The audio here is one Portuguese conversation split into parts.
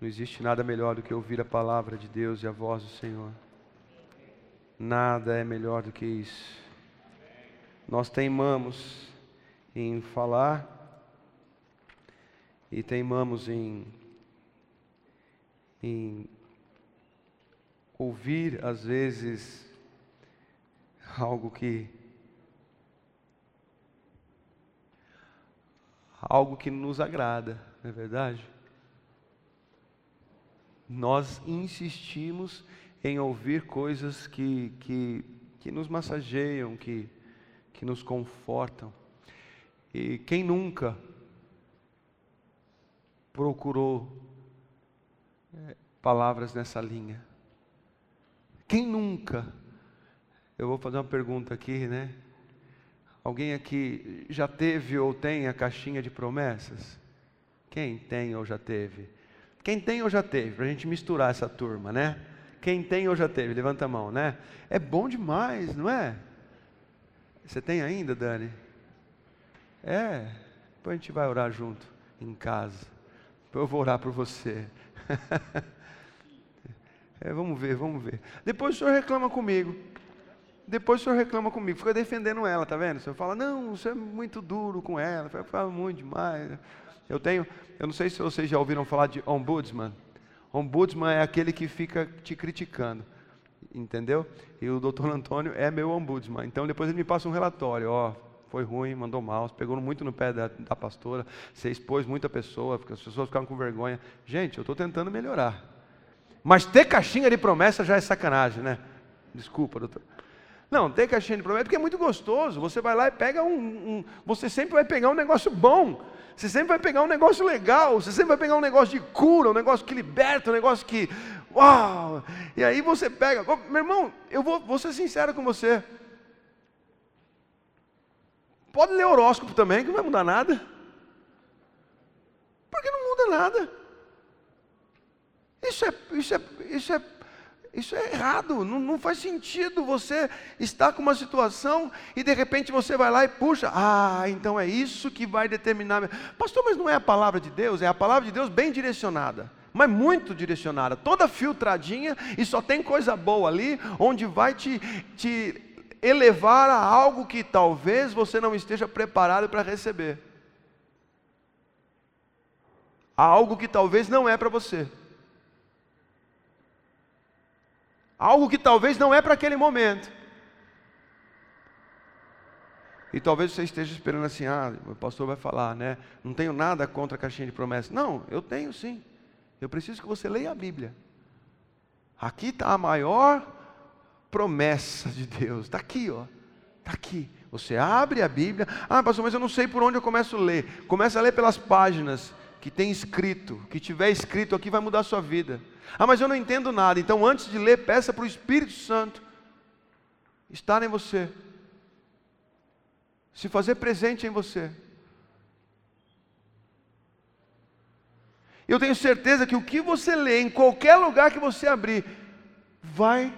Não existe nada melhor do que ouvir a palavra de Deus e a voz do Senhor. Nada é melhor do que isso. Nós teimamos em falar e teimamos em, em ouvir, às vezes, algo que. algo que nos agrada, não é verdade? Nós insistimos em ouvir coisas que, que, que nos massageiam, que, que nos confortam. E quem nunca procurou é, palavras nessa linha? Quem nunca? Eu vou fazer uma pergunta aqui, né? Alguém aqui já teve ou tem a caixinha de promessas? Quem tem ou já teve? Quem tem ou já teve? Para a gente misturar essa turma, né? Quem tem ou já teve? Levanta a mão, né? É bom demais, não é? Você tem ainda, Dani? É. Depois a gente vai orar junto em casa. Eu vou orar por você. é, vamos ver, vamos ver. Depois o senhor reclama comigo. Depois o senhor reclama comigo. Fica defendendo ela, tá vendo? O senhor fala, não, você é muito duro com ela. Fala muito demais. Eu tenho, eu não sei se vocês já ouviram falar de ombudsman. Ombudsman é aquele que fica te criticando, entendeu? E o doutor Antônio é meu ombudsman. Então depois ele me passa um relatório, ó, foi ruim, mandou mal, pegou muito no pé da, da pastora, você expôs muita pessoa, as pessoas ficaram com vergonha. Gente, eu estou tentando melhorar. Mas ter caixinha de promessa já é sacanagem, né? Desculpa, doutor. Não, ter caixinha de promessa porque é muito gostoso. Você vai lá e pega um, um, Você sempre vai pegar um negócio bom. Você sempre vai pegar um negócio legal. Você sempre vai pegar um negócio de cura, um negócio que liberta, um negócio que. Uau! E aí você pega. Meu irmão, eu vou, vou ser sincero com você. Pode ler horóscopo também, que não vai mudar nada. Porque não muda nada. Isso é, isso é, isso é, isso é errado, não, não faz sentido você estar com uma situação e de repente você vai lá e puxa, ah, então é isso que vai determinar. Pastor, mas não é a palavra de Deus, é a palavra de Deus bem direcionada mas muito direcionada, toda filtradinha e só tem coisa boa ali, onde vai te, te elevar a algo que talvez você não esteja preparado para receber. A algo que talvez não é para você. Algo que talvez não é para aquele momento. E talvez você esteja esperando assim, ah, o pastor vai falar, né? Não tenho nada contra a caixinha de promessas. Não, eu tenho sim. Eu preciso que você leia a Bíblia. Aqui está a maior promessa de Deus. Está aqui, ó. Está aqui. Você abre a Bíblia. Ah, pastor, mas eu não sei por onde eu começo a ler. Começa a ler pelas páginas que tem escrito. Que tiver escrito aqui vai mudar a sua vida. Ah, mas eu não entendo nada. Então, antes de ler, peça para o Espírito Santo estar em você. Se fazer presente em você. Eu tenho certeza que o que você lê em qualquer lugar que você abrir vai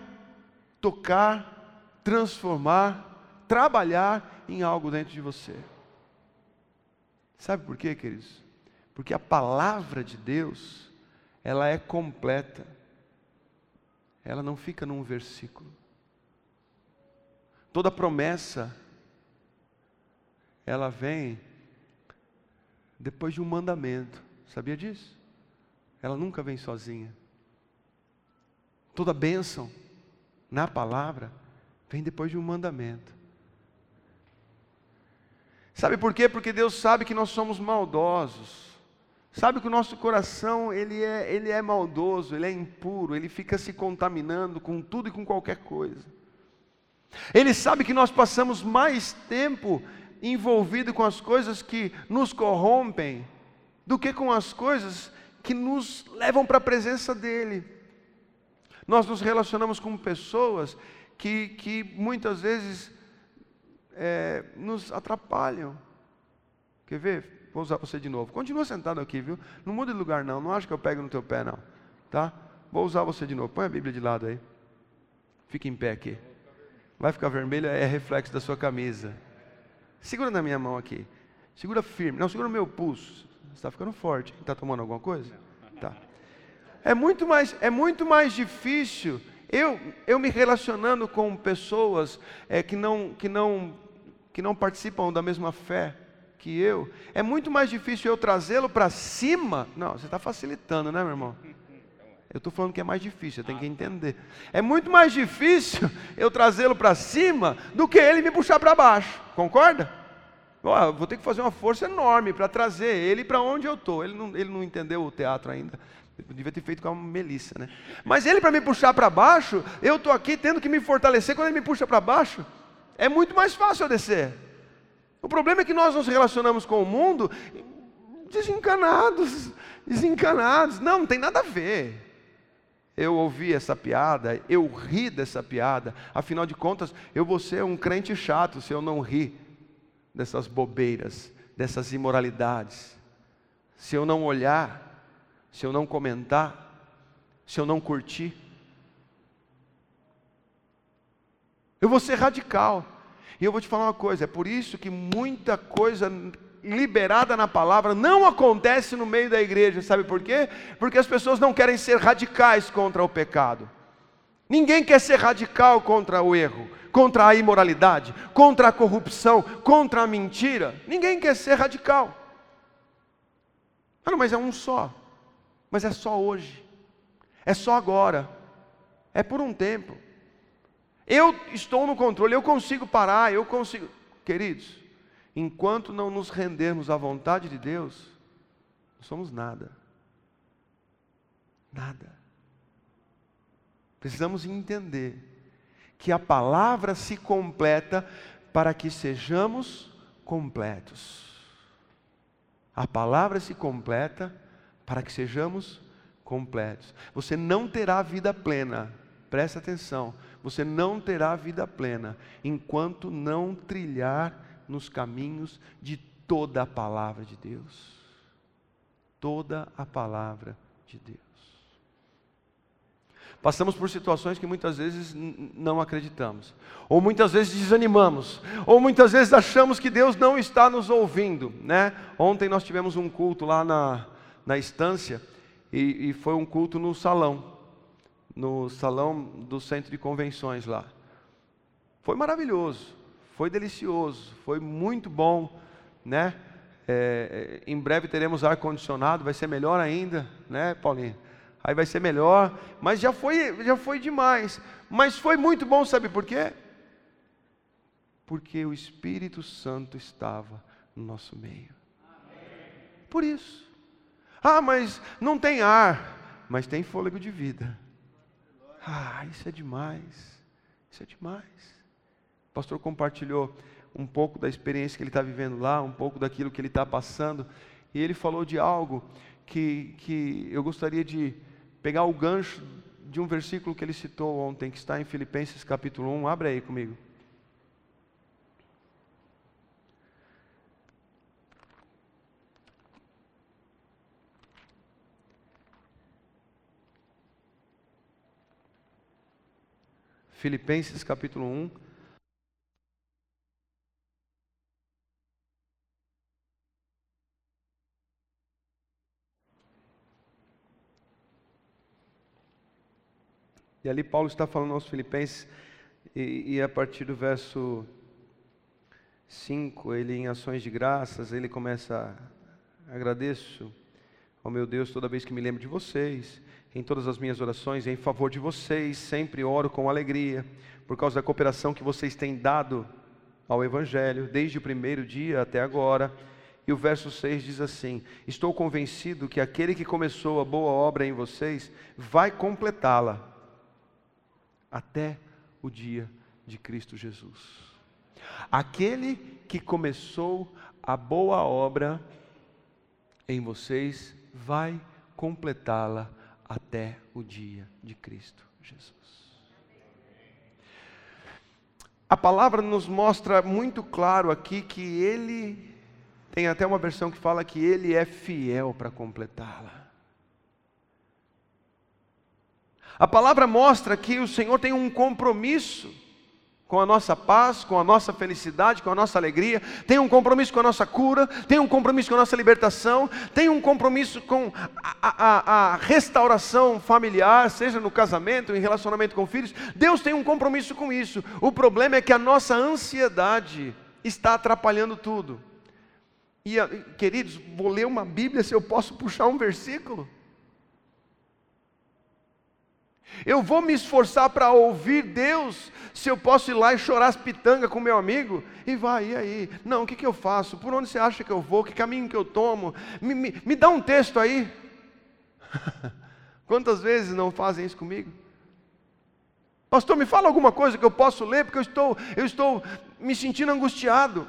tocar, transformar, trabalhar em algo dentro de você. Sabe por quê, queridos? Porque a palavra de Deus, ela é completa. Ela não fica num versículo. Toda promessa, ela vem depois de um mandamento. Sabia disso? Ela nunca vem sozinha. Toda bênção na palavra vem depois de um mandamento. Sabe por quê? Porque Deus sabe que nós somos maldosos. Sabe que o nosso coração ele é, ele é maldoso, ele é impuro, ele fica se contaminando com tudo e com qualquer coisa. Ele sabe que nós passamos mais tempo envolvido com as coisas que nos corrompem do que com as coisas que nos levam para a presença dele. Nós nos relacionamos com pessoas que, que muitas vezes é, nos atrapalham. Quer ver? Vou usar você de novo. Continua sentado aqui, viu? Não muda de lugar, não. Não acho que eu pego no teu pé, não. Tá? Vou usar você de novo. Põe a Bíblia de lado aí. Fica em pé aqui. Vai ficar vermelho, é reflexo da sua camisa. Segura na minha mão aqui. Segura firme. Não, segura no meu pulso. Você está ficando forte. Está tomando alguma coisa? Tá. É muito mais, é muito mais difícil eu, eu me relacionando com pessoas é, que, não, que, não, que não participam da mesma fé que eu, é muito mais difícil eu trazê-lo para cima. Não, você está facilitando, né, meu irmão? Eu estou falando que é mais difícil, tem que entender. É muito mais difícil eu trazê-lo para cima do que ele me puxar para baixo. Concorda? Oh, vou ter que fazer uma força enorme para trazer ele para onde eu estou. Ele não, ele não entendeu o teatro ainda. Eu devia ter feito com a Melissa, né? Mas ele para me puxar para baixo, eu estou aqui tendo que me fortalecer quando ele me puxa para baixo. É muito mais fácil eu descer. O problema é que nós nos relacionamos com o mundo desencanados, desencanados. Não, não tem nada a ver eu ouvi essa piada, eu ri dessa piada, afinal de contas, eu vou ser um crente chato se eu não rir dessas bobeiras, dessas imoralidades, se eu não olhar, se eu não comentar, se eu não curtir. Eu vou ser radical. E eu vou te falar uma coisa: é por isso que muita coisa liberada na palavra não acontece no meio da igreja, sabe por quê? Porque as pessoas não querem ser radicais contra o pecado. Ninguém quer ser radical contra o erro, contra a imoralidade, contra a corrupção, contra a mentira. Ninguém quer ser radical. Ah, não, mas é um só. Mas é só hoje. É só agora. É por um tempo. Eu estou no controle, eu consigo parar, eu consigo. Queridos, enquanto não nos rendermos à vontade de Deus, não somos nada. Nada. Precisamos entender que a palavra se completa para que sejamos completos. A palavra se completa para que sejamos completos. Você não terá vida plena, presta atenção, você não terá vida plena enquanto não trilhar nos caminhos de toda a palavra de Deus. Toda a palavra de Deus. Passamos por situações que muitas vezes não acreditamos, ou muitas vezes desanimamos, ou muitas vezes achamos que Deus não está nos ouvindo. Né? Ontem nós tivemos um culto lá na, na estância, e, e foi um culto no salão, no salão do centro de convenções lá. Foi maravilhoso foi delicioso, foi muito bom, né? É, é em breve teremos ar condicionado, vai ser melhor ainda, né, Paulinho? Aí vai ser melhor, mas já foi, já foi demais. Mas foi muito bom, sabe por quê? Porque o Espírito Santo estava no nosso meio. Por isso. Ah, mas não tem ar, mas tem fôlego de vida. Ah, isso é demais. Isso é demais. O pastor compartilhou um pouco da experiência que ele está vivendo lá, um pouco daquilo que ele está passando, e ele falou de algo que, que eu gostaria de pegar o gancho de um versículo que ele citou ontem, que está em Filipenses capítulo 1. Abre aí comigo. Filipenses capítulo 1. E ali Paulo está falando aos Filipenses, e, e a partir do verso 5, ele em ações de graças, ele começa, agradeço ao meu Deus toda vez que me lembro de vocês, em todas as minhas orações, em favor de vocês, sempre oro com alegria, por causa da cooperação que vocês têm dado ao Evangelho, desde o primeiro dia até agora. E o verso 6 diz assim: Estou convencido que aquele que começou a boa obra em vocês vai completá-la até o dia de Cristo Jesus. Aquele que começou a boa obra em vocês vai completá-la até o dia de Cristo Jesus. A palavra nos mostra muito claro aqui que ele tem até uma versão que fala que ele é fiel para completá-la. A palavra mostra que o Senhor tem um compromisso com a nossa paz, com a nossa felicidade, com a nossa alegria, tem um compromisso com a nossa cura, tem um compromisso com a nossa libertação, tem um compromisso com a, a, a restauração familiar, seja no casamento, em relacionamento com filhos. Deus tem um compromisso com isso. O problema é que a nossa ansiedade está atrapalhando tudo. E, queridos, vou ler uma Bíblia se eu posso puxar um versículo. Eu vou me esforçar para ouvir Deus, se eu posso ir lá e chorar as pitangas com meu amigo? E vai, e aí? Não, o que, que eu faço? Por onde você acha que eu vou? Que caminho que eu tomo? Me, me, me dá um texto aí. Quantas vezes não fazem isso comigo? Pastor, me fala alguma coisa que eu posso ler, porque eu estou, eu estou me sentindo angustiado.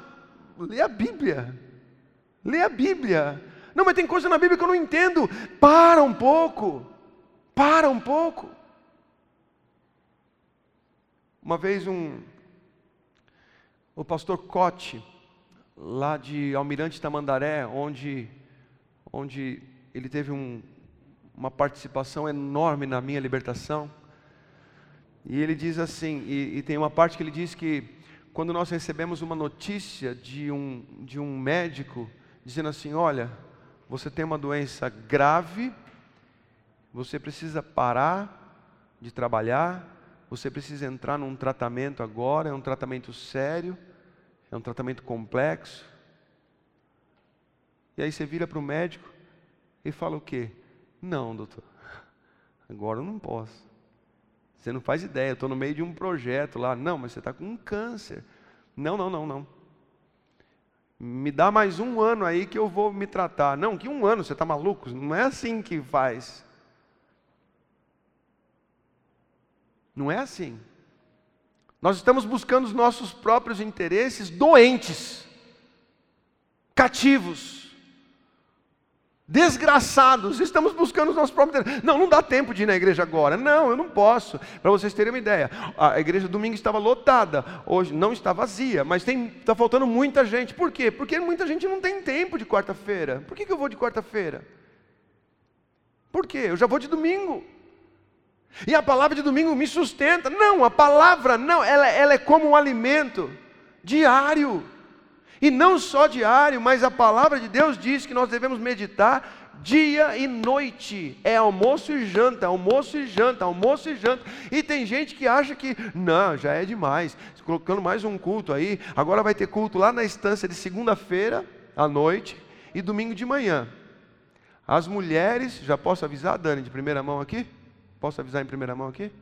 Lê a Bíblia. Lê a Bíblia. Não, mas tem coisa na Bíblia que eu não entendo. Para um pouco. Para um pouco. Uma vez um o pastor Cote, lá de Almirante Tamandaré, onde onde ele teve um, uma participação enorme na minha libertação. E ele diz assim, e, e, tem uma parte que ele diz que quando nós recebemos uma notícia de um, de um médico dizendo assim: olha, você tem uma doença grave, você precisa parar de trabalhar, você precisa entrar num tratamento agora, é um tratamento sério, é um tratamento complexo. E aí você vira para o médico e fala o quê? Não, doutor, agora eu não posso. Você não faz ideia, eu estou no meio de um projeto lá. Não, mas você está com um câncer. Não, não, não, não. Me dá mais um ano aí que eu vou me tratar. Não, que um ano, você está maluco? Não é assim que faz. Não é assim. Nós estamos buscando os nossos próprios interesses doentes, cativos, desgraçados. Estamos buscando os nossos próprios interesses. Não, não dá tempo de ir na igreja agora. Não, eu não posso. Para vocês terem uma ideia, a igreja domingo estava lotada, hoje não está vazia, mas está faltando muita gente. Por quê? Porque muita gente não tem tempo de quarta-feira. Por que, que eu vou de quarta-feira? Por quê? Eu já vou de domingo. E a palavra de domingo me sustenta. Não, a palavra não, ela, ela é como um alimento diário. E não só diário, mas a palavra de Deus diz que nós devemos meditar dia e noite. É almoço e janta, almoço e janta, almoço e janta. E tem gente que acha que, não, já é demais. Colocando mais um culto aí. Agora vai ter culto lá na estância de segunda-feira à noite e domingo de manhã. As mulheres, já posso avisar, Dani, de primeira mão aqui? Posso avisar em primeira mão aqui?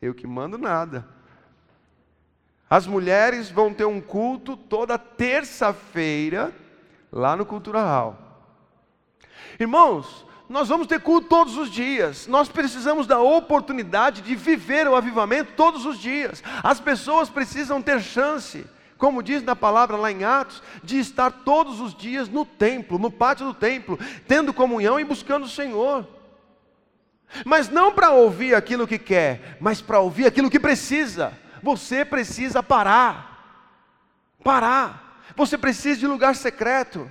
Eu que mando nada. As mulheres vão ter um culto toda terça-feira lá no Cultural. Irmãos, nós vamos ter culto todos os dias. Nós precisamos da oportunidade de viver o avivamento todos os dias. As pessoas precisam ter chance, como diz na palavra lá em Atos, de estar todos os dias no templo, no pátio do templo, tendo comunhão e buscando o Senhor. Mas não para ouvir aquilo que quer, mas para ouvir aquilo que precisa. Você precisa parar. Parar. Você precisa de lugar secreto.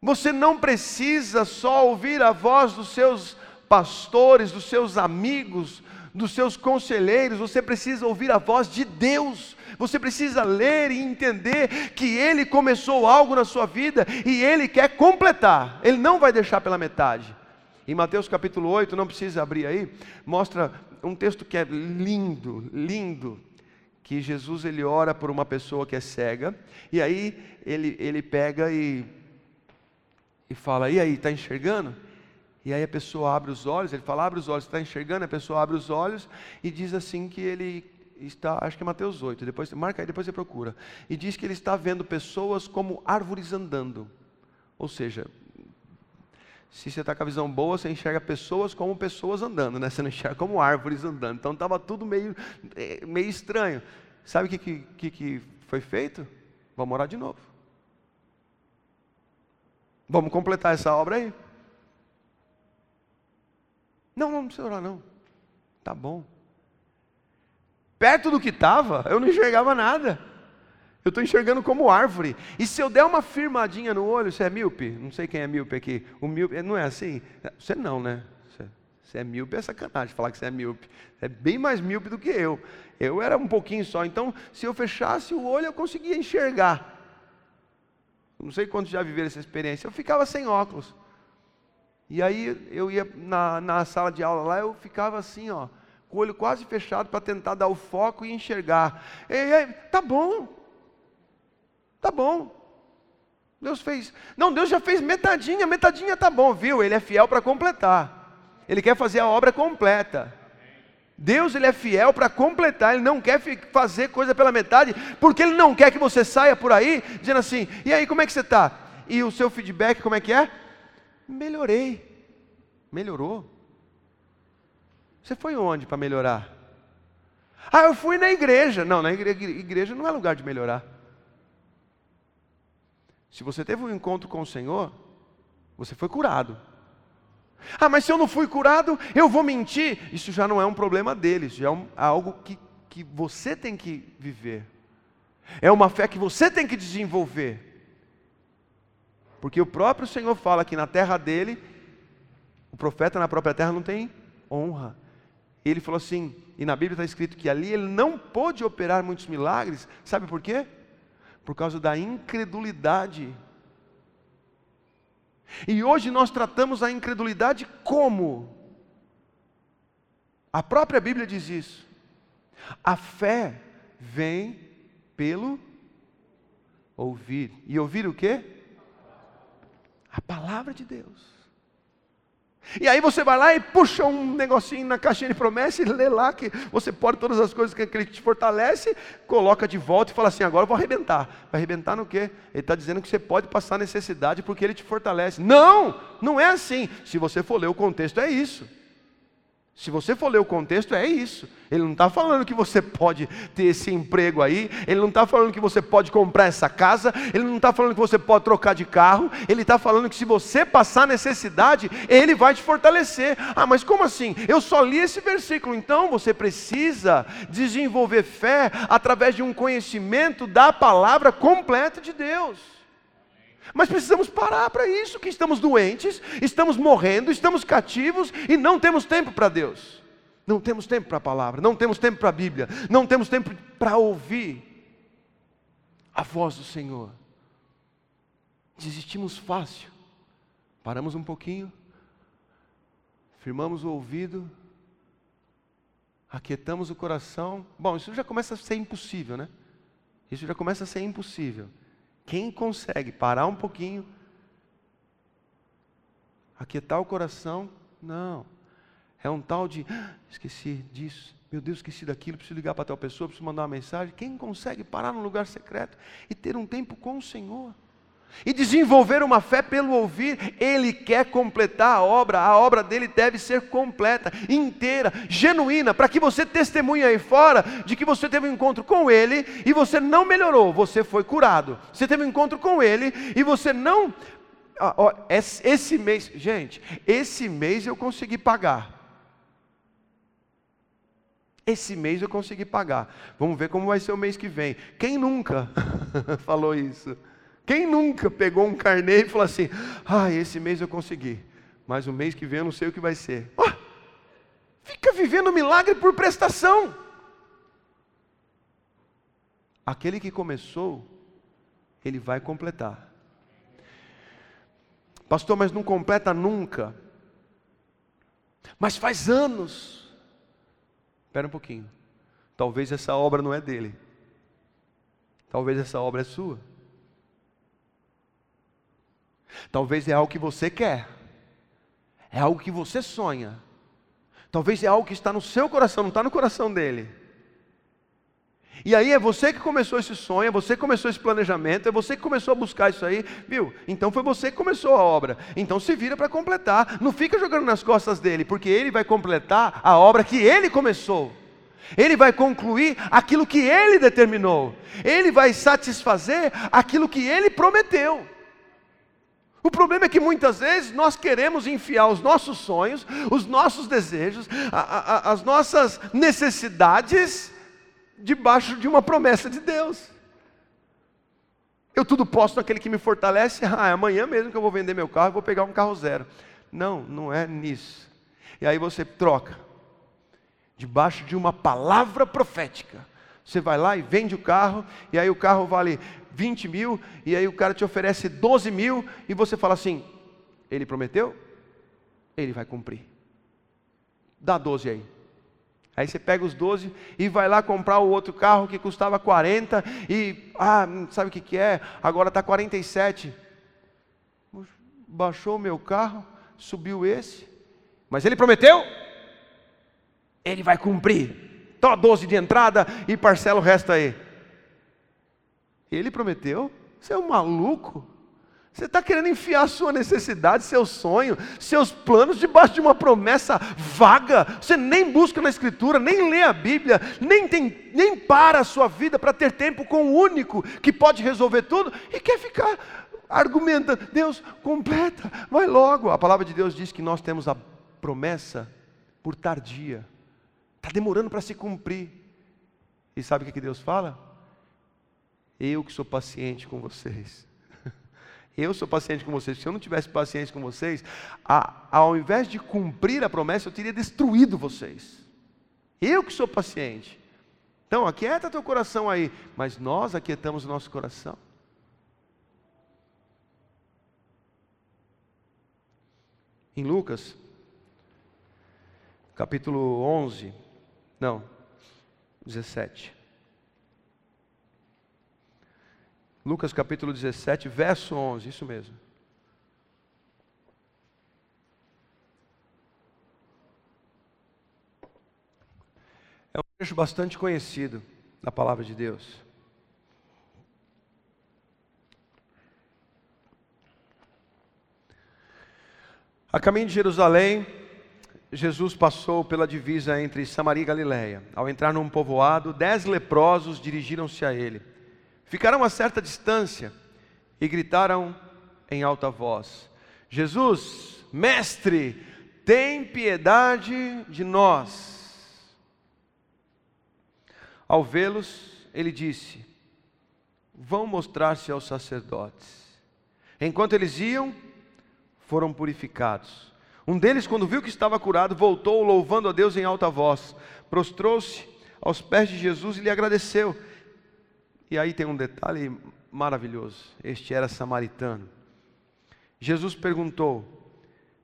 Você não precisa só ouvir a voz dos seus pastores, dos seus amigos, dos seus conselheiros, você precisa ouvir a voz de Deus. Você precisa ler e entender que Ele começou algo na sua vida e Ele quer completar, Ele não vai deixar pela metade. Em Mateus capítulo 8, não precisa abrir aí, mostra um texto que é lindo, lindo, que Jesus ele ora por uma pessoa que é cega, e aí ele, ele pega e, e fala, e aí, está enxergando? E aí a pessoa abre os olhos, ele fala, abre os olhos, está enxergando? A pessoa abre os olhos e diz assim que ele está, acho que é Mateus 8, depois, marca aí, depois você procura. E diz que ele está vendo pessoas como árvores andando. Ou seja, se você está com a visão boa, você enxerga pessoas como pessoas andando, né? Você não enxerga como árvores andando. Então estava tudo meio, é, meio estranho. Sabe o que, que, que foi feito? Vamos orar de novo. Vamos completar essa obra aí. Não, não, não precisa orar não. Tá bom. Perto do que estava, eu não enxergava nada. Eu estou enxergando como árvore. E se eu der uma firmadinha no olho, você é míope? Não sei quem é míope aqui. O míope, não é assim? Você não, né? Você, Você é míope é sacanagem falar que você é míope. É bem mais míope do que eu. Eu era um pouquinho só. Então, se eu fechasse o olho, eu conseguia enxergar. Não sei quantos já viveram essa experiência. Eu ficava sem óculos. E aí eu ia na, na sala de aula lá, eu ficava assim, ó, com o olho quase fechado para tentar dar o foco e enxergar. E aí, tá bom. Tá bom. Deus fez. Não, Deus já fez metadinha, metadinha tá bom, viu? Ele é fiel para completar. Ele quer fazer a obra completa. Deus ele é fiel para completar, ele não quer fazer coisa pela metade, porque ele não quer que você saia por aí dizendo assim: "E aí, como é que você está?" E o seu feedback como é que é? Melhorei. Melhorou. Você foi onde para melhorar? Ah, eu fui na igreja. Não, na igreja, igreja não é lugar de melhorar. Se você teve um encontro com o Senhor, você foi curado. Ah, mas se eu não fui curado, eu vou mentir. Isso já não é um problema deles, já é um, algo que, que você tem que viver. É uma fé que você tem que desenvolver. Porque o próprio Senhor fala que na terra dele, o profeta na própria terra não tem honra. Ele falou assim, e na Bíblia está escrito que ali ele não pôde operar muitos milagres, sabe por quê? Por causa da incredulidade e hoje nós tratamos a incredulidade como? A própria Bíblia diz isso. A fé vem pelo ouvir. E ouvir o quê? A palavra de Deus. E aí você vai lá e puxa um negocinho na caixinha de promessa e lê lá que você pode todas as coisas que ele te fortalece, coloca de volta e fala assim: agora eu vou arrebentar. Vai arrebentar no quê? Ele está dizendo que você pode passar necessidade porque ele te fortalece. Não, não é assim. Se você for ler o contexto, é isso. Se você for ler o contexto, é isso. Ele não está falando que você pode ter esse emprego aí, ele não está falando que você pode comprar essa casa, ele não está falando que você pode trocar de carro, ele está falando que se você passar necessidade, ele vai te fortalecer. Ah, mas como assim? Eu só li esse versículo, então você precisa desenvolver fé através de um conhecimento da palavra completa de Deus. Mas precisamos parar para isso, que estamos doentes, estamos morrendo, estamos cativos e não temos tempo para Deus. Não temos tempo para a palavra, não temos tempo para a Bíblia, não temos tempo para ouvir a voz do Senhor. Desistimos fácil. Paramos um pouquinho, firmamos o ouvido, aquietamos o coração. Bom, isso já começa a ser impossível, né? Isso já começa a ser impossível. Quem consegue parar um pouquinho, aquietar o coração, não. É um tal de, ah, esqueci disso, meu Deus, esqueci daquilo, preciso ligar para tal pessoa, preciso mandar uma mensagem. Quem consegue parar num lugar secreto e ter um tempo com o Senhor? E desenvolver uma fé pelo ouvir, Ele quer completar a obra, a obra dele deve ser completa, inteira, genuína, para que você testemunhe aí fora de que você teve um encontro com Ele e você não melhorou, você foi curado. Você teve um encontro com Ele e você não. Esse mês, gente, esse mês eu consegui pagar. Esse mês eu consegui pagar. Vamos ver como vai ser o mês que vem. Quem nunca falou isso? Quem nunca pegou um carnê e falou assim: ah, esse mês eu consegui, mas o mês que vem eu não sei o que vai ser. Oh, fica vivendo milagre por prestação. Aquele que começou, ele vai completar. Pastor, mas não completa nunca. Mas faz anos. Espera um pouquinho. Talvez essa obra não é dele. Talvez essa obra é sua. Talvez é algo que você quer, é algo que você sonha, talvez é algo que está no seu coração, não está no coração dele. E aí é você que começou esse sonho, é você que começou esse planejamento, é você que começou a buscar isso aí, viu? Então foi você que começou a obra. Então se vira para completar. Não fica jogando nas costas dele, porque ele vai completar a obra que ele começou. Ele vai concluir aquilo que ele determinou. Ele vai satisfazer aquilo que ele prometeu. O problema é que muitas vezes nós queremos enfiar os nossos sonhos, os nossos desejos, a, a, as nossas necessidades debaixo de uma promessa de Deus. Eu tudo posso naquele que me fortalece. Ah, é amanhã mesmo que eu vou vender meu carro, vou pegar um carro zero. Não, não é nisso. E aí você troca, debaixo de uma palavra profética. Você vai lá e vende o carro, e aí o carro vale 20 mil, e aí o cara te oferece 12 mil, e você fala assim: ele prometeu? Ele vai cumprir. Dá 12 aí. Aí você pega os 12 e vai lá comprar o outro carro que custava 40 e, ah, sabe o que, que é? Agora está 47. Baixou o meu carro, subiu esse, mas ele prometeu? Ele vai cumprir. Tó 12 de entrada e parcela o resto aí. Ele prometeu? Você é um maluco? Você está querendo enfiar sua necessidade, seu sonho, seus planos debaixo de uma promessa vaga. Você nem busca na Escritura, nem lê a Bíblia, nem, tem, nem para a sua vida para ter tempo com o único que pode resolver tudo e quer ficar argumentando. Deus, completa, vai logo. A palavra de Deus diz que nós temos a promessa por tardia, está demorando para se cumprir. E sabe o que Deus fala? Eu que sou paciente com vocês eu sou paciente com vocês. Se eu não tivesse paciência com vocês, a, ao invés de cumprir a promessa, eu teria destruído vocês. Eu que sou paciente. Então, aquieta teu coração aí. Mas nós aquietamos o nosso coração. Em Lucas, capítulo 11, não, 17. Lucas capítulo 17, verso 11, isso mesmo. É um trecho bastante conhecido na palavra de Deus. A caminho de Jerusalém, Jesus passou pela divisa entre Samaria e Galiléia. Ao entrar num povoado, dez leprosos dirigiram-se a ele. Ficaram a certa distância e gritaram em alta voz: Jesus, mestre, tem piedade de nós. Ao vê-los, ele disse: Vão mostrar-se aos sacerdotes. Enquanto eles iam, foram purificados. Um deles, quando viu que estava curado, voltou louvando a Deus em alta voz, prostrou-se aos pés de Jesus e lhe agradeceu. E aí tem um detalhe maravilhoso: este era samaritano. Jesus perguntou: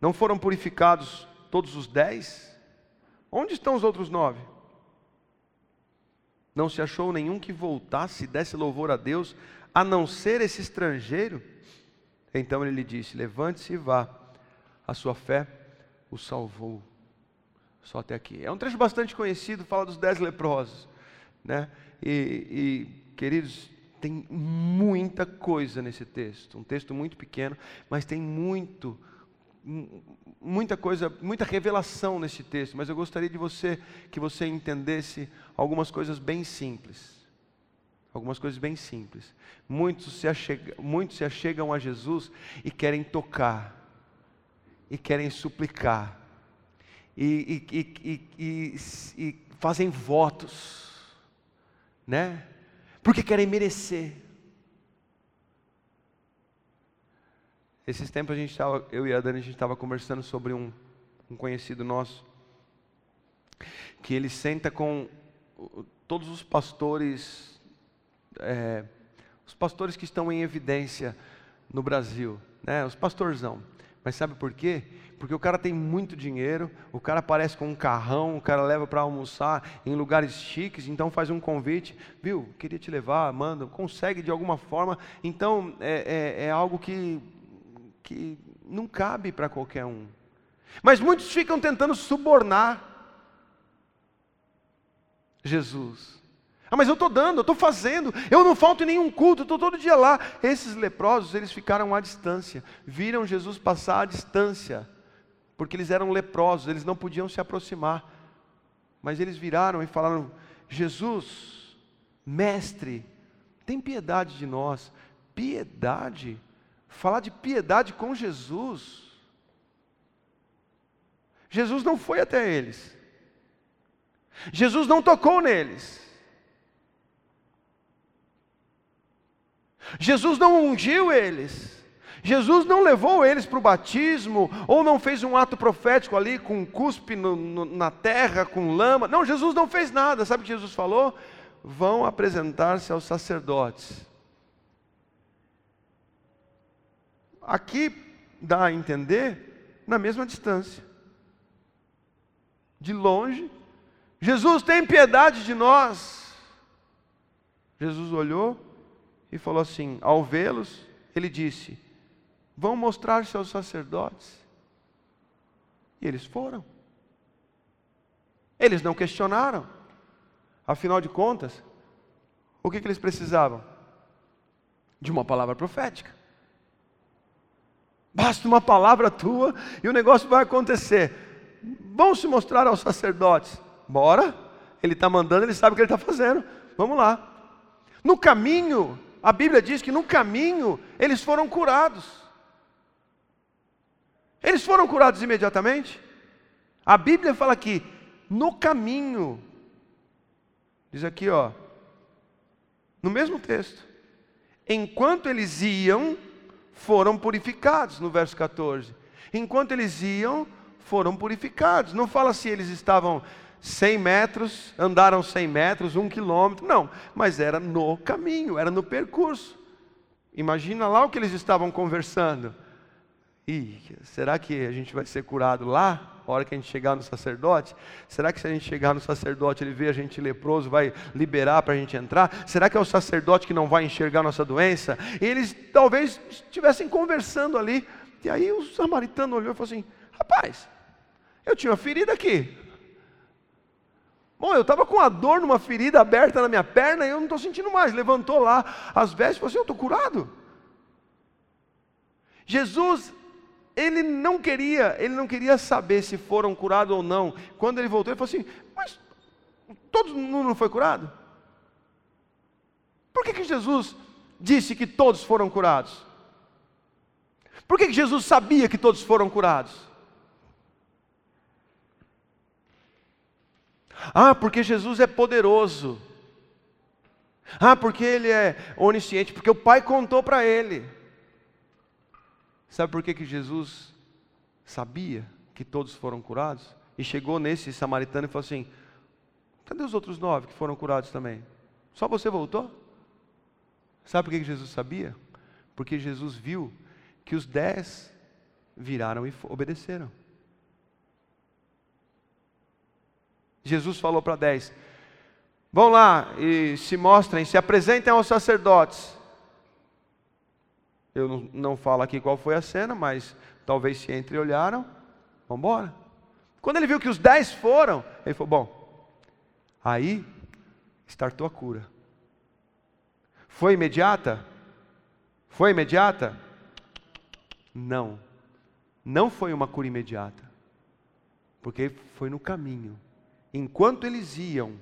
Não foram purificados todos os dez? Onde estão os outros nove? Não se achou nenhum que voltasse e desse louvor a Deus, a não ser esse estrangeiro? Então ele lhe disse: Levante-se e vá, a sua fé o salvou. Só até aqui. É um trecho bastante conhecido, fala dos dez leprosos. Né? E, e Queridos, tem muita coisa nesse texto, um texto muito pequeno, mas tem muito, muita coisa, muita revelação nesse texto. Mas eu gostaria de você que você entendesse algumas coisas bem simples. Algumas coisas bem simples. Muitos se, achegam, muitos se achegam a Jesus e querem tocar, e querem suplicar, e, e, e, e fazem votos, né? Porque querem merecer. Esses tempos a gente estava, eu e a Dani, a gente estava conversando sobre um, um conhecido nosso, que ele senta com todos os pastores, é, os pastores que estão em evidência no Brasil, né, os pastorzão. Mas sabe por quê? Porque o cara tem muito dinheiro, o cara aparece com um carrão, o cara leva para almoçar em lugares chiques, então faz um convite, viu? Queria te levar, manda, consegue de alguma forma. Então é, é, é algo que, que não cabe para qualquer um. Mas muitos ficam tentando subornar Jesus. Ah, mas eu estou dando, eu estou fazendo, eu não falto em nenhum culto, estou todo dia lá. Esses leprosos, eles ficaram à distância, viram Jesus passar à distância, porque eles eram leprosos, eles não podiam se aproximar. Mas eles viraram e falaram: Jesus, mestre, tem piedade de nós. Piedade? Falar de piedade com Jesus. Jesus não foi até eles. Jesus não tocou neles. Jesus não ungiu eles. Jesus não levou eles para o batismo, ou não fez um ato profético ali com cuspe no, no, na terra, com lama. Não, Jesus não fez nada. Sabe o que Jesus falou? Vão apresentar-se aos sacerdotes. Aqui dá a entender na mesma distância. De longe, Jesus tem piedade de nós. Jesus olhou e falou assim: ao vê-los, ele disse: Vão mostrar-se aos sacerdotes. E eles foram. Eles não questionaram. Afinal de contas, o que, que eles precisavam? De uma palavra profética. Basta uma palavra tua e o negócio vai acontecer. Vão se mostrar aos sacerdotes. Bora. Ele está mandando, ele sabe o que ele está fazendo. Vamos lá. No caminho, a Bíblia diz que no caminho eles foram curados. Eles foram curados imediatamente? A Bíblia fala que no caminho, diz aqui, ó, no mesmo texto, enquanto eles iam, foram purificados, no verso 14. Enquanto eles iam, foram purificados. Não fala se eles estavam 100 metros, andaram 100 metros, um quilômetro, não, mas era no caminho, era no percurso. Imagina lá o que eles estavam conversando. Ih, será que a gente vai ser curado lá? A hora que a gente chegar no sacerdote? Será que se a gente chegar no sacerdote, ele vê a gente leproso, vai liberar para a gente entrar? Será que é o sacerdote que não vai enxergar nossa doença? E eles talvez estivessem conversando ali. E aí o samaritano olhou e falou assim: Rapaz, eu tinha uma ferida aqui. Bom, eu estava com a dor numa ferida aberta na minha perna e eu não estou sentindo mais. Levantou lá as vestes e falou assim: Eu estou curado. Jesus ele não queria, ele não queria saber se foram curados ou não. Quando ele voltou, ele falou assim: Mas todo mundo não foi curado? Por que, que Jesus disse que todos foram curados? Por que, que Jesus sabia que todos foram curados? Ah, porque Jesus é poderoso. Ah, porque Ele é onisciente, porque o Pai contou para Ele. Sabe por que, que Jesus sabia que todos foram curados? E chegou nesse samaritano e falou assim: Cadê os outros nove que foram curados também? Só você voltou? Sabe por que, que Jesus sabia? Porque Jesus viu que os dez viraram e obedeceram. Jesus falou para dez: Vão lá e se mostrem, se apresentem aos sacerdotes. Eu não, não falo aqui qual foi a cena, mas talvez se entre olharam, vamos embora. Quando ele viu que os dez foram, ele falou: Bom, aí startou a cura. Foi imediata? Foi imediata? Não, não foi uma cura imediata, porque foi no caminho. Enquanto eles iam,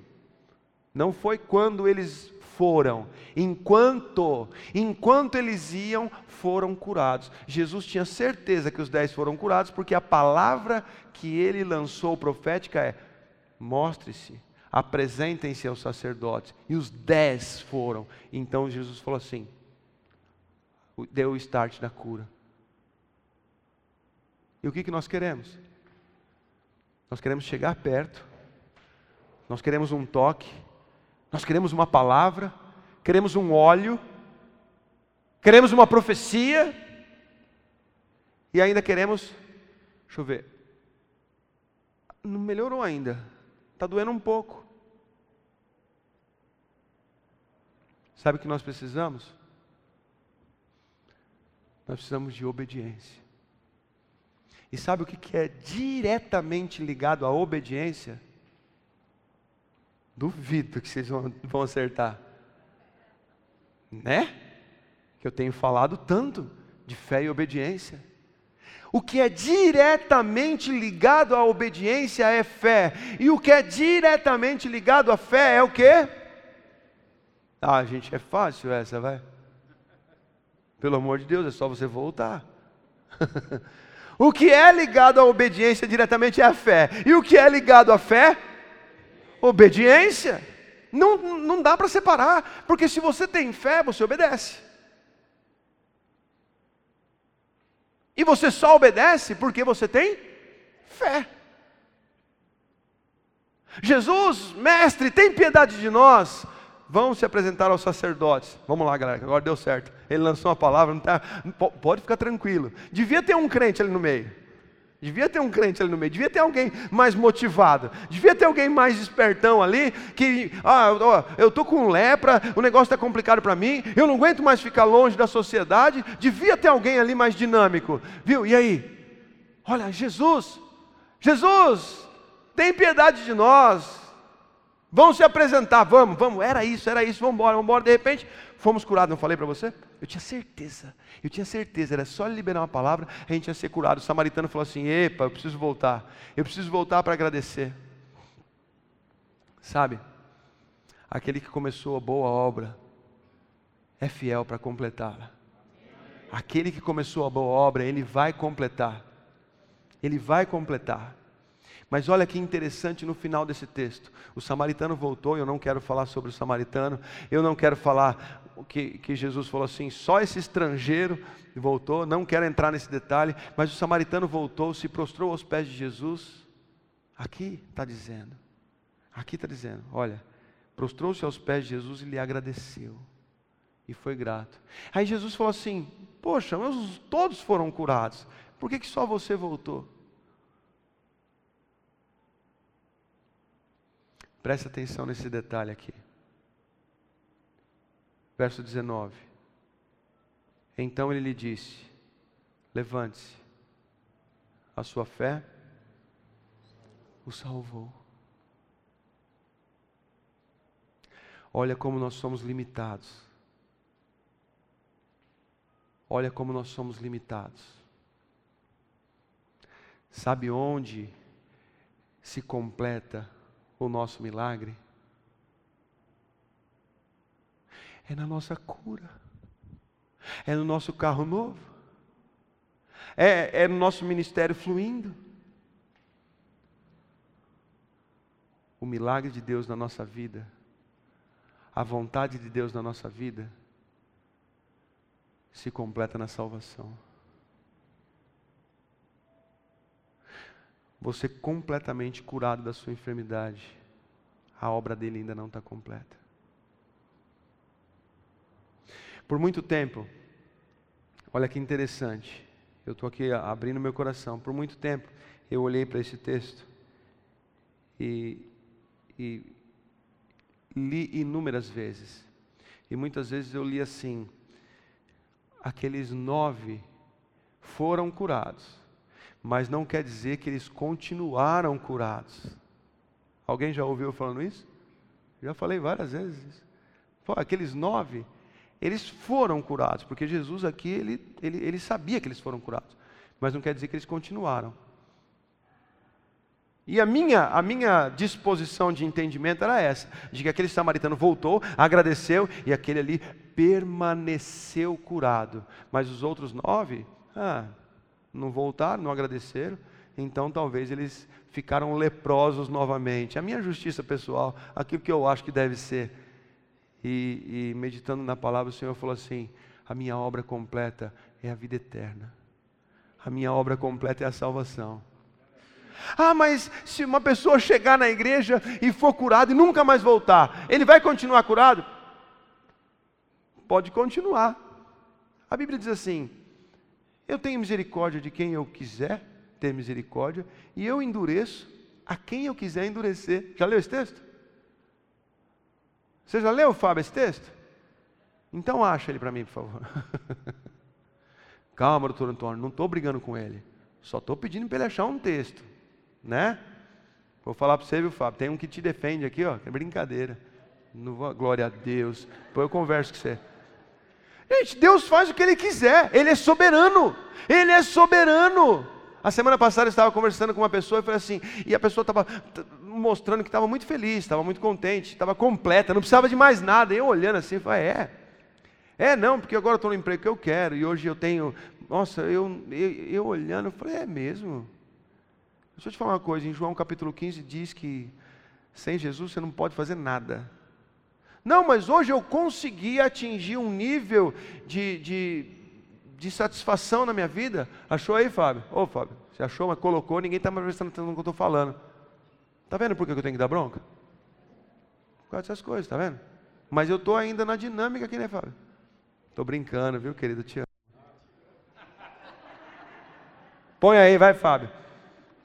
não foi quando eles foram, enquanto, enquanto eles iam, foram curados. Jesus tinha certeza que os dez foram curados, porque a palavra que ele lançou profética é: mostre-se, apresentem-se aos sacerdotes. E os dez foram. Então Jesus falou assim: deu o start da cura. E o que, que nós queremos? Nós queremos chegar perto, nós queremos um toque, nós queremos uma palavra, queremos um óleo, queremos uma profecia e ainda queremos, deixa eu ver, não melhorou ainda, está doendo um pouco. Sabe o que nós precisamos? Nós precisamos de obediência. E sabe o que é diretamente ligado à obediência? Duvido que vocês vão, acertar. Né? Que eu tenho falado tanto de fé e obediência. O que é diretamente ligado à obediência é fé. E o que é diretamente ligado à fé é o quê? Ah, gente, é fácil essa, vai. Pelo amor de Deus, é só você voltar. o que é ligado à obediência diretamente é a fé. E o que é ligado à fé? Obediência. Não, não dá para separar, porque se você tem fé, você obedece. E você só obedece porque você tem fé. Jesus, mestre, tem piedade de nós. Vão se apresentar aos sacerdotes. Vamos lá, galera, agora deu certo. Ele lançou uma palavra, não tá, pode ficar tranquilo. Devia ter um crente ali no meio. Devia ter um crente ali no meio, devia ter alguém mais motivado, devia ter alguém mais espertão ali, que, ah, eu estou com lepra, o negócio está complicado para mim, eu não aguento mais ficar longe da sociedade, devia ter alguém ali mais dinâmico, viu? E aí? Olha, Jesus, Jesus, tem piedade de nós, vamos se apresentar, vamos, vamos, era isso, era isso, vamos embora, vamos embora, de repente, fomos curados, não falei para você? Eu tinha certeza, eu tinha certeza, era só liberar uma palavra, a gente ia ser curado. O samaritano falou assim: Epa, eu preciso voltar, eu preciso voltar para agradecer. Sabe, aquele que começou a boa obra é fiel para completá-la. Aquele que começou a boa obra, ele vai completar. Ele vai completar. Mas olha que interessante no final desse texto. O samaritano voltou, eu não quero falar sobre o samaritano, eu não quero falar que, que Jesus falou assim: só esse estrangeiro voltou, não quero entrar nesse detalhe, mas o samaritano voltou, se prostrou aos pés de Jesus. Aqui está dizendo, aqui está dizendo: olha, prostrou-se aos pés de Jesus e lhe agradeceu, e foi grato. Aí Jesus falou assim: Poxa, mas todos foram curados, por que, que só você voltou? Preste atenção nesse detalhe aqui. Verso 19. Então ele lhe disse: Levante-se, a sua fé o salvou. Olha como nós somos limitados. Olha como nós somos limitados. Sabe onde se completa o nosso milagre? É na nossa cura, é no nosso carro novo, é, é no nosso ministério fluindo. O milagre de Deus na nossa vida, a vontade de Deus na nossa vida, se completa na salvação. Você completamente curado da sua enfermidade, a obra dele ainda não está completa. Por muito tempo, olha que interessante, eu estou aqui abrindo meu coração. Por muito tempo eu olhei para esse texto e, e li inúmeras vezes. E muitas vezes eu li assim: aqueles nove foram curados, mas não quer dizer que eles continuaram curados. Alguém já ouviu falando isso? Já falei várias vezes. Pô, aqueles nove eles foram curados, porque Jesus aqui, ele, ele, ele sabia que eles foram curados, mas não quer dizer que eles continuaram. E a minha, a minha disposição de entendimento era essa: de que aquele samaritano voltou, agradeceu e aquele ali permaneceu curado. Mas os outros nove, ah, não voltaram, não agradeceram, então talvez eles ficaram leprosos novamente. A minha justiça pessoal, aquilo que eu acho que deve ser e, e meditando na palavra, o Senhor falou assim: a minha obra completa é a vida eterna. A minha obra completa é a salvação. Ah, mas se uma pessoa chegar na igreja e for curado e nunca mais voltar, ele vai continuar curado? Pode continuar. A Bíblia diz assim: Eu tenho misericórdia de quem eu quiser ter misericórdia, e eu endureço a quem eu quiser endurecer. Já leu esse texto? Você já leu, Fábio, esse texto? Então acha ele para mim, por favor. Calma, doutor Antônio, não estou brigando com ele. Só estou pedindo para ele achar um texto. Né? Vou falar para você, viu, Fábio? Tem um que te defende aqui, ó. É brincadeira. Vou, glória a Deus. Depois eu converso com você. Gente, Deus faz o que Ele quiser. Ele é soberano. Ele é soberano. A semana passada eu estava conversando com uma pessoa e falei assim, e a pessoa estava mostrando que estava muito feliz, estava muito contente, estava completa, não precisava de mais nada. Eu olhando assim, falei, é. É, não, porque agora estou no emprego que eu quero, e hoje eu tenho. Nossa, eu, eu, eu olhando, eu falei, é mesmo? Deixa eu te falar uma coisa, em João capítulo 15 diz que sem Jesus você não pode fazer nada. Não, mas hoje eu consegui atingir um nível de, de de satisfação na minha vida. Achou aí, Fábio? Ô, Fábio, você achou, mas colocou, ninguém está mais prestando atenção no que eu estou falando. Está vendo por que eu tenho que dar bronca? Por causa dessas coisas, está vendo? Mas eu estou ainda na dinâmica aqui, né, Fábio? Estou brincando, viu, querido? Te amo. Põe aí, vai, Fábio.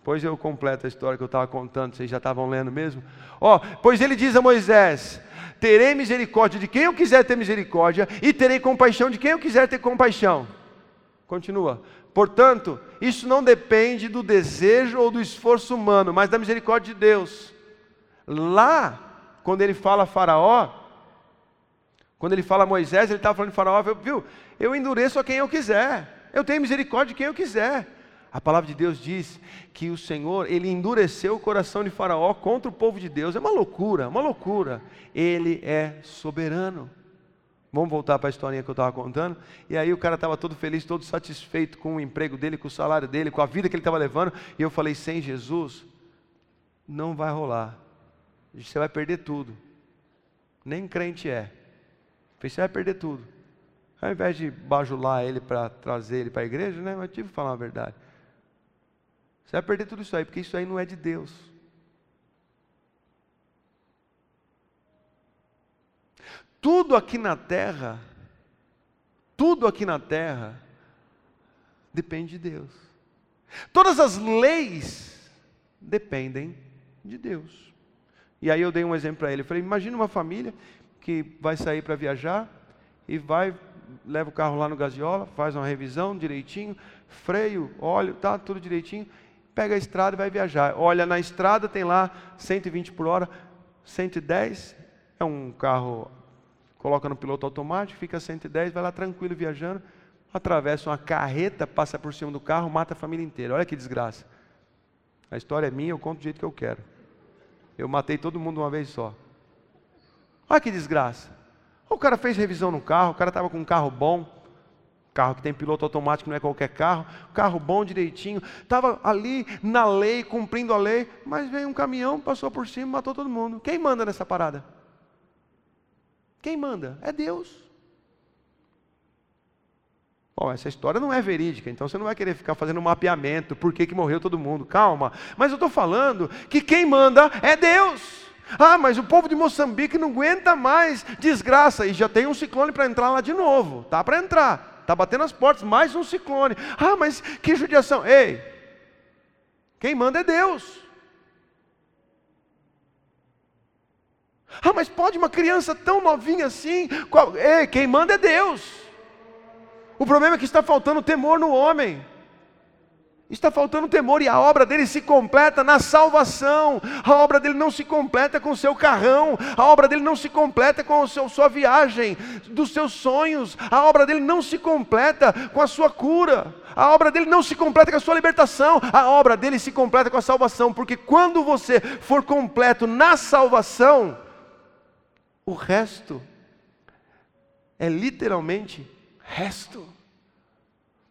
Pois eu completo a história que eu estava contando, vocês já estavam lendo mesmo. Ó, oh, pois ele diz a Moisés: Terei misericórdia de quem eu quiser ter misericórdia, e terei compaixão de quem eu quiser ter compaixão. Continua. Portanto, isso não depende do desejo ou do esforço humano, mas da misericórdia de Deus. Lá, quando ele fala a Faraó, quando ele fala a Moisés, ele estava falando de Faraó, viu? Eu endureço a quem eu quiser, eu tenho misericórdia de quem eu quiser. A palavra de Deus diz que o Senhor, ele endureceu o coração de Faraó contra o povo de Deus. É uma loucura, uma loucura. Ele é soberano. Vamos voltar para a historinha que eu estava contando. E aí o cara estava todo feliz, todo satisfeito com o emprego dele, com o salário dele, com a vida que ele estava levando. E eu falei: sem Jesus, não vai rolar. Você vai perder tudo. Nem crente é. Você vai perder tudo. Ao invés de bajular ele para trazer ele para a igreja, né? Eu tive que falar a verdade. Você vai perder tudo isso aí, porque isso aí não é de Deus. Tudo aqui na terra, tudo aqui na terra, depende de Deus. Todas as leis dependem de Deus. E aí eu dei um exemplo para ele. Eu falei: imagina uma família que vai sair para viajar e vai, leva o carro lá no gasiola, faz uma revisão direitinho, freio, óleo, tá tudo direitinho pega a estrada e vai viajar. Olha, na estrada tem lá 120 por hora, 110, é um carro, coloca no piloto automático, fica 110, vai lá tranquilo viajando, atravessa uma carreta, passa por cima do carro, mata a família inteira. Olha que desgraça. A história é minha, eu conto do jeito que eu quero. Eu matei todo mundo uma vez só. Olha que desgraça. O cara fez revisão no carro, o cara estava com um carro bom, Carro que tem piloto automático não é qualquer carro, carro bom direitinho, estava ali na lei, cumprindo a lei, mas veio um caminhão, passou por cima, matou todo mundo. Quem manda nessa parada? Quem manda? É Deus. Bom, essa história não é verídica, então você não vai querer ficar fazendo um mapeamento, por que, que morreu todo mundo. Calma. Mas eu estou falando que quem manda é Deus. Ah, mas o povo de Moçambique não aguenta mais desgraça. E já tem um ciclone para entrar lá de novo. Tá para entrar. Está batendo as portas, mais um ciclone. Ah, mas que judiação. Ei, quem manda é Deus. Ah, mas pode uma criança tão novinha assim? Ei, quem manda é Deus. O problema é que está faltando temor no homem. Está faltando temor e a obra dele se completa na salvação. A obra dele não se completa com o seu carrão. A obra dele não se completa com a sua viagem, dos seus sonhos. A obra dele não se completa com a sua cura. A obra dele não se completa com a sua libertação. A obra dele se completa com a salvação. Porque quando você for completo na salvação, o resto é literalmente resto.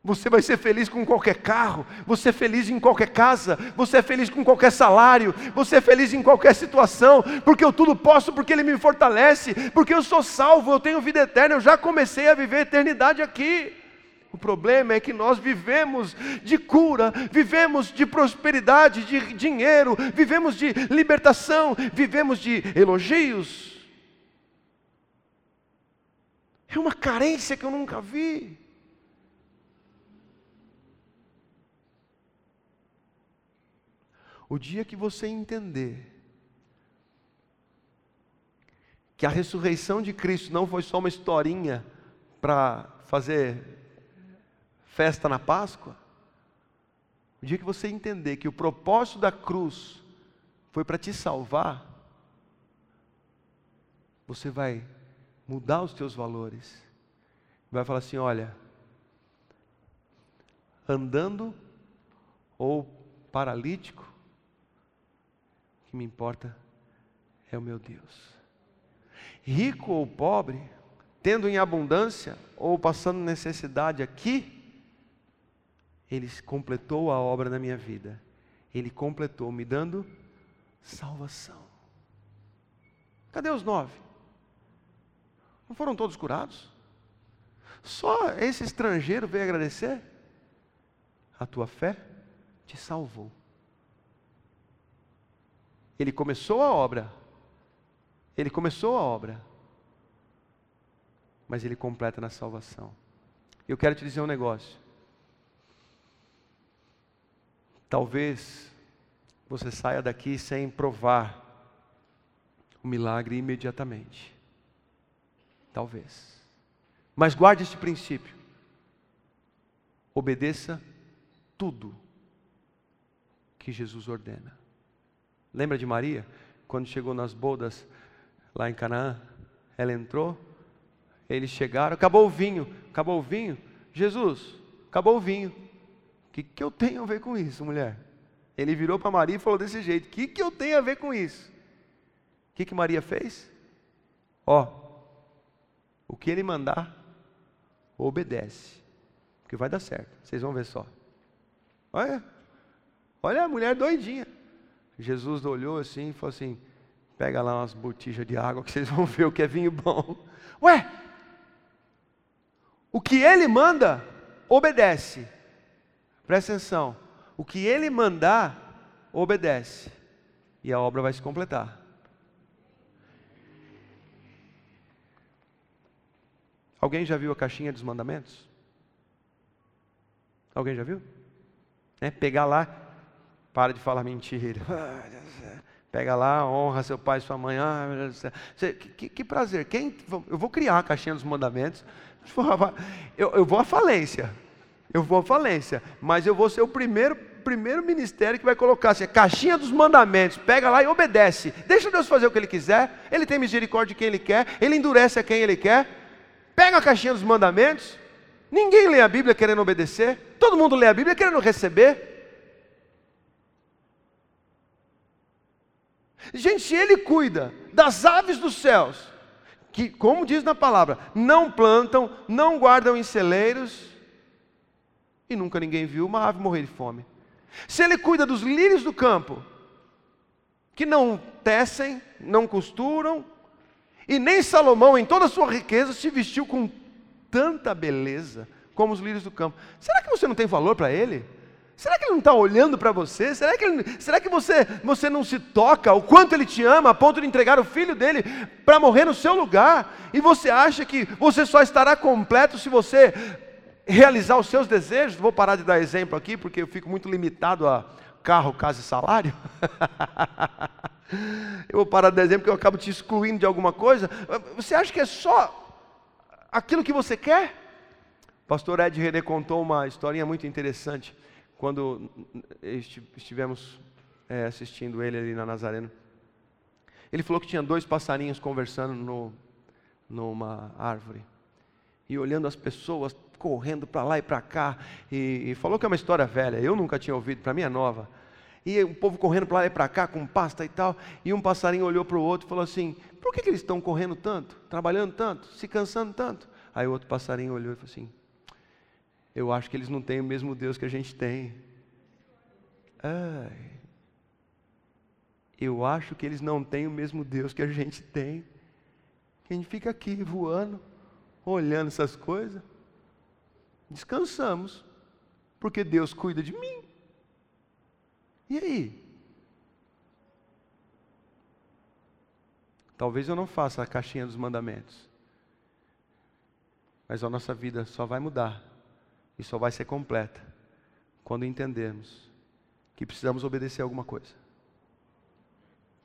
Você vai ser feliz com qualquer carro, você é feliz em qualquer casa, você é feliz com qualquer salário, você é feliz em qualquer situação, porque eu tudo posso, porque Ele me fortalece, porque eu sou salvo, eu tenho vida eterna, eu já comecei a viver a eternidade aqui. O problema é que nós vivemos de cura, vivemos de prosperidade, de dinheiro, vivemos de libertação, vivemos de elogios. É uma carência que eu nunca vi. O dia que você entender que a ressurreição de Cristo não foi só uma historinha para fazer festa na Páscoa, o dia que você entender que o propósito da cruz foi para te salvar, você vai mudar os teus valores. Vai falar assim: olha, andando ou paralítico, que me importa é o meu Deus. Rico ou pobre, tendo em abundância ou passando necessidade aqui, ele completou a obra na minha vida. Ele completou me dando salvação. Cadê os nove? Não foram todos curados? Só esse estrangeiro veio agradecer? A tua fé te salvou. Ele começou a obra. Ele começou a obra. Mas ele completa na salvação. Eu quero te dizer um negócio. Talvez você saia daqui sem provar o milagre imediatamente. Talvez. Mas guarde este princípio. Obedeça tudo que Jesus ordena. Lembra de Maria? Quando chegou nas bodas lá em Canaã, ela entrou, eles chegaram, acabou o vinho, acabou o vinho. Jesus, acabou o vinho. O que, que eu tenho a ver com isso, mulher? Ele virou para Maria e falou desse jeito: O que, que eu tenho a ver com isso? O que, que Maria fez? Ó, o que ele mandar, obedece, porque vai dar certo, vocês vão ver só. Olha, olha a mulher doidinha. Jesus olhou assim e falou assim: pega lá umas botijas de água que vocês vão ver o que é vinho bom. Ué, o que ele manda, obedece. Presta atenção. O que ele mandar, obedece. E a obra vai se completar. Alguém já viu a caixinha dos mandamentos? Alguém já viu? É, pegar lá, para de falar mentira. Pega lá, honra seu pai e sua mãe. Ah, meu Deus do céu. Que, que, prazer. Quem, eu vou criar a caixinha dos mandamentos. Eu, eu vou à falência. Eu vou à falência. Mas eu vou ser o primeiro, primeiro ministério que vai colocar assim, a caixinha dos mandamentos. Pega lá e obedece. Deixa Deus fazer o que Ele quiser. Ele tem misericórdia de quem Ele quer. Ele endurece a quem Ele quer. Pega a caixinha dos mandamentos. Ninguém lê a Bíblia querendo obedecer. Todo mundo lê a Bíblia querendo receber. Gente, se ele cuida das aves dos céus, que, como diz na palavra, não plantam, não guardam em celeiros, e nunca ninguém viu uma ave morrer de fome. Se ele cuida dos lírios do campo, que não tecem, não costuram, e nem Salomão, em toda a sua riqueza, se vestiu com tanta beleza como os lírios do campo. Será que você não tem valor para ele? Será que ele não está olhando para você? Será que, ele, será que você, você não se toca o quanto ele te ama a ponto de entregar o filho dele para morrer no seu lugar? E você acha que você só estará completo se você realizar os seus desejos? Vou parar de dar exemplo aqui porque eu fico muito limitado a carro, casa e salário. eu vou parar de exemplo porque eu acabo te excluindo de alguma coisa. Você acha que é só aquilo que você quer? pastor Ed René contou uma historinha muito interessante quando estivemos é, assistindo ele ali na Nazareno. Ele falou que tinha dois passarinhos conversando no, numa árvore. E olhando as pessoas correndo para lá e para cá. E, e, falou que é uma história velha, eu nunca tinha ouvido, para mim é nova. E o povo correndo para lá e para cá com pasta e tal. E um passarinho olhou para o outro e falou assim: Por que, que eles estão correndo tanto, trabalhando tanto, se cansando tanto? Aí o outro passarinho olhou e falou assim: eu acho que eles não têm o mesmo Deus que a gente tem. Ai. Eu acho que eles não têm o mesmo Deus que a gente tem. A gente fica aqui voando, olhando essas coisas. Descansamos, porque Deus cuida de mim. E aí? Talvez eu não faça a caixinha dos mandamentos, mas a nossa vida só vai mudar e só vai ser completa quando entendermos que precisamos obedecer alguma coisa.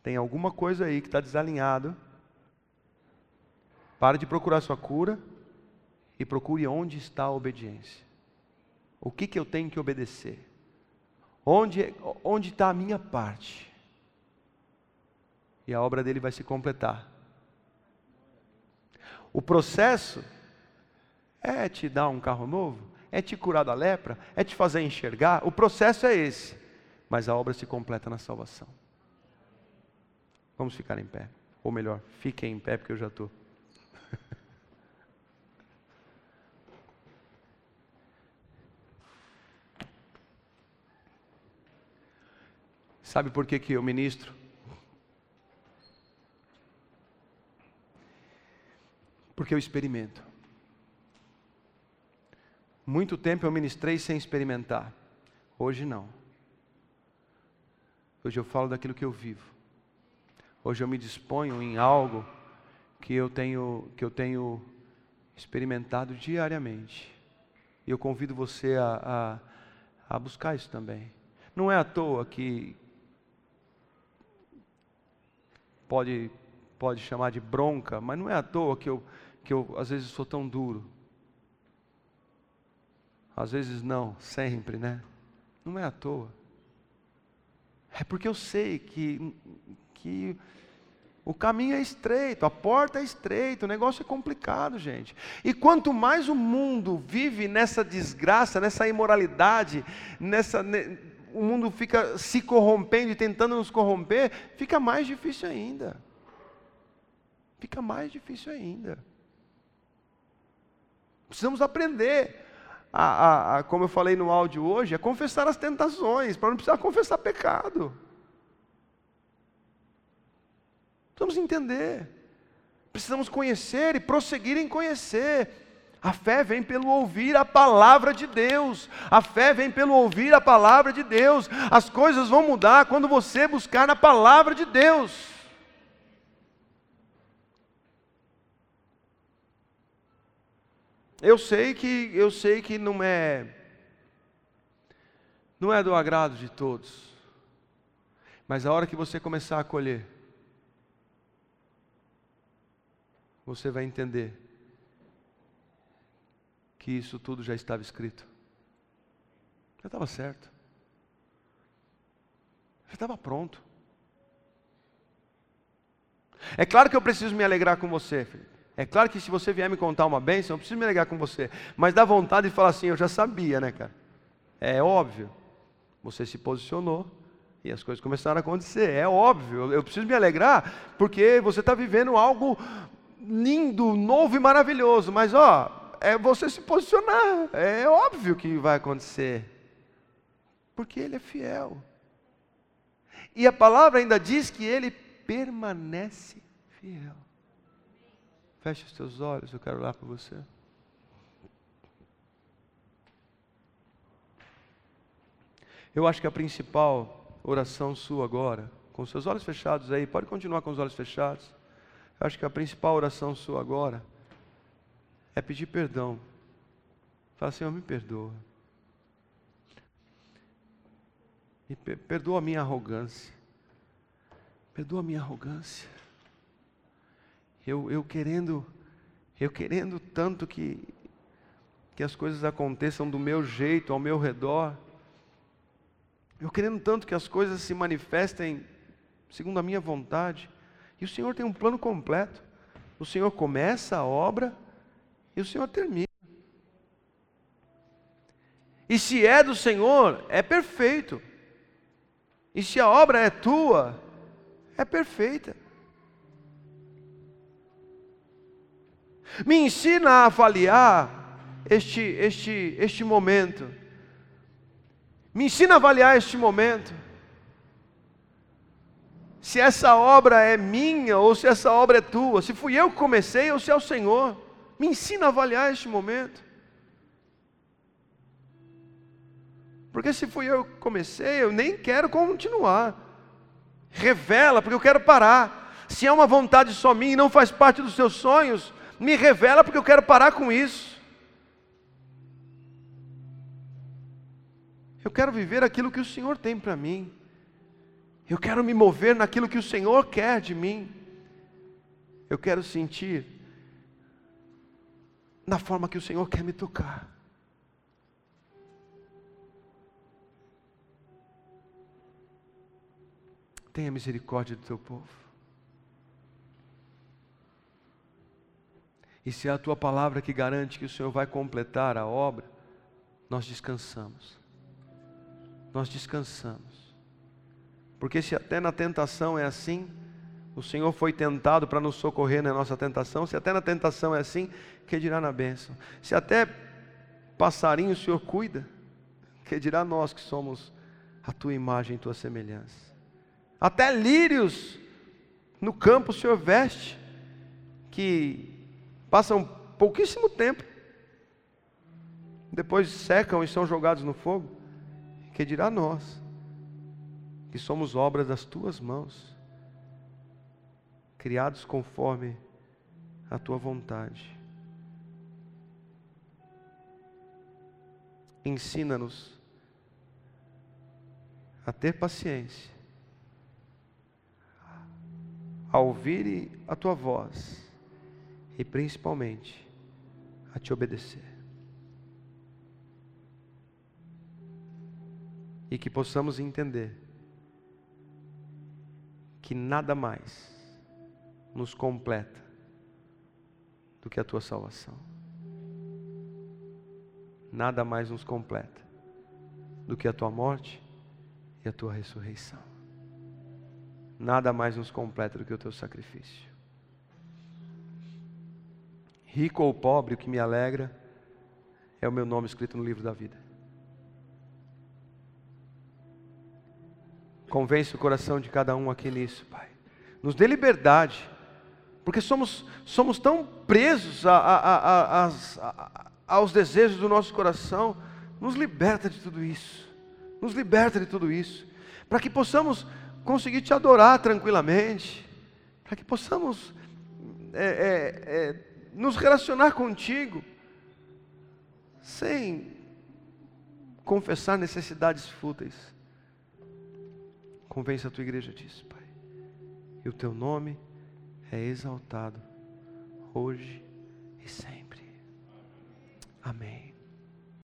Tem alguma coisa aí que está desalinhado. Pare de procurar sua cura e procure onde está a obediência. O que, que eu tenho que obedecer? Onde, onde está a minha parte? E a obra dele vai se completar. O processo é te dar um carro novo? é te curar da lepra, é te fazer enxergar. O processo é esse, mas a obra se completa na salvação. Vamos ficar em pé, ou melhor, fiquem em pé porque eu já estou. Sabe por que, que eu ministro? Porque eu experimento. Muito tempo eu ministrei sem experimentar. Hoje não. Hoje eu falo daquilo que eu vivo. Hoje eu me disponho em algo que eu tenho, que eu tenho experimentado diariamente. E eu convido você a, a, a buscar isso também. Não é à toa que pode, pode chamar de bronca, mas não é à toa que eu, que eu às vezes sou tão duro. Às vezes não, sempre, né? Não é à toa. É porque eu sei que, que o caminho é estreito, a porta é estreita, o negócio é complicado, gente. E quanto mais o mundo vive nessa desgraça, nessa imoralidade, nessa, o mundo fica se corrompendo e tentando nos corromper, fica mais difícil ainda. Fica mais difícil ainda. Precisamos aprender a, a, a, como eu falei no áudio hoje, a confessar as tentações, para não precisar confessar pecado. Precisamos entender, precisamos conhecer e prosseguir em conhecer. A fé vem pelo ouvir a palavra de Deus. A fé vem pelo ouvir a palavra de Deus. As coisas vão mudar quando você buscar na palavra de Deus. Eu sei que eu sei que não é não é do agrado de todos. Mas a hora que você começar a colher, você vai entender que isso tudo já estava escrito. Já estava certo. Já estava pronto. É claro que eu preciso me alegrar com você, Felipe. É claro que se você vier me contar uma bênção, eu preciso me alegrar com você. Mas dá vontade de falar assim, eu já sabia, né, cara? É óbvio. Você se posicionou e as coisas começaram a acontecer. É óbvio. Eu preciso me alegrar porque você está vivendo algo lindo, novo e maravilhoso. Mas, ó, é você se posicionar. É óbvio que vai acontecer. Porque Ele é fiel. E a palavra ainda diz que Ele permanece fiel. Feche os teus olhos, eu quero orar por você. Eu acho que a principal oração sua agora, com seus olhos fechados aí, pode continuar com os olhos fechados. Eu acho que a principal oração sua agora é pedir perdão. Fala, Senhor, me perdoa. Me perdoa a minha arrogância. Perdoa a minha arrogância. Eu, eu querendo, eu querendo tanto que, que as coisas aconteçam do meu jeito, ao meu redor. Eu querendo tanto que as coisas se manifestem segundo a minha vontade. E o Senhor tem um plano completo. O Senhor começa a obra e o Senhor termina. E se é do Senhor, é perfeito. E se a obra é tua, é perfeita. Me ensina a avaliar este, este, este momento. Me ensina a avaliar este momento. Se essa obra é minha ou se essa obra é tua, se fui eu que comecei ou se é o Senhor. Me ensina a avaliar este momento. Porque se fui eu que comecei, eu nem quero continuar. Revela, porque eu quero parar. Se é uma vontade só minha e não faz parte dos seus sonhos, me revela porque eu quero parar com isso. Eu quero viver aquilo que o Senhor tem para mim. Eu quero me mover naquilo que o Senhor quer de mim. Eu quero sentir na forma que o Senhor quer me tocar. Tenha misericórdia do teu povo. E se é a tua palavra que garante que o Senhor vai completar a obra, nós descansamos. Nós descansamos. Porque se até na tentação é assim, o Senhor foi tentado para nos socorrer na nossa tentação, se até na tentação é assim, que dirá na bênção? Se até passarinho o Senhor cuida, que dirá nós que somos a tua imagem e tua semelhança? Até lírios no campo o Senhor veste, que passam pouquíssimo tempo depois secam e são jogados no fogo, que dirá nós, que somos obras das tuas mãos, criados conforme a tua vontade. Ensina-nos a ter paciência, a ouvir a tua voz e principalmente a te obedecer. E que possamos entender que nada mais nos completa do que a tua salvação. Nada mais nos completa do que a tua morte e a tua ressurreição. Nada mais nos completa do que o teu sacrifício. Rico ou pobre, o que me alegra é o meu nome escrito no livro da vida. Convence o coração de cada um aqui nisso, Pai. Nos dê liberdade, porque somos, somos tão presos a, a, a, aos desejos do nosso coração. Nos liberta de tudo isso. Nos liberta de tudo isso. Para que possamos conseguir te adorar tranquilamente. Para que possamos é, é, é, nos relacionar contigo sem confessar necessidades fúteis. Convence a tua igreja disso, Pai. E o teu nome é exaltado hoje e sempre. Amém.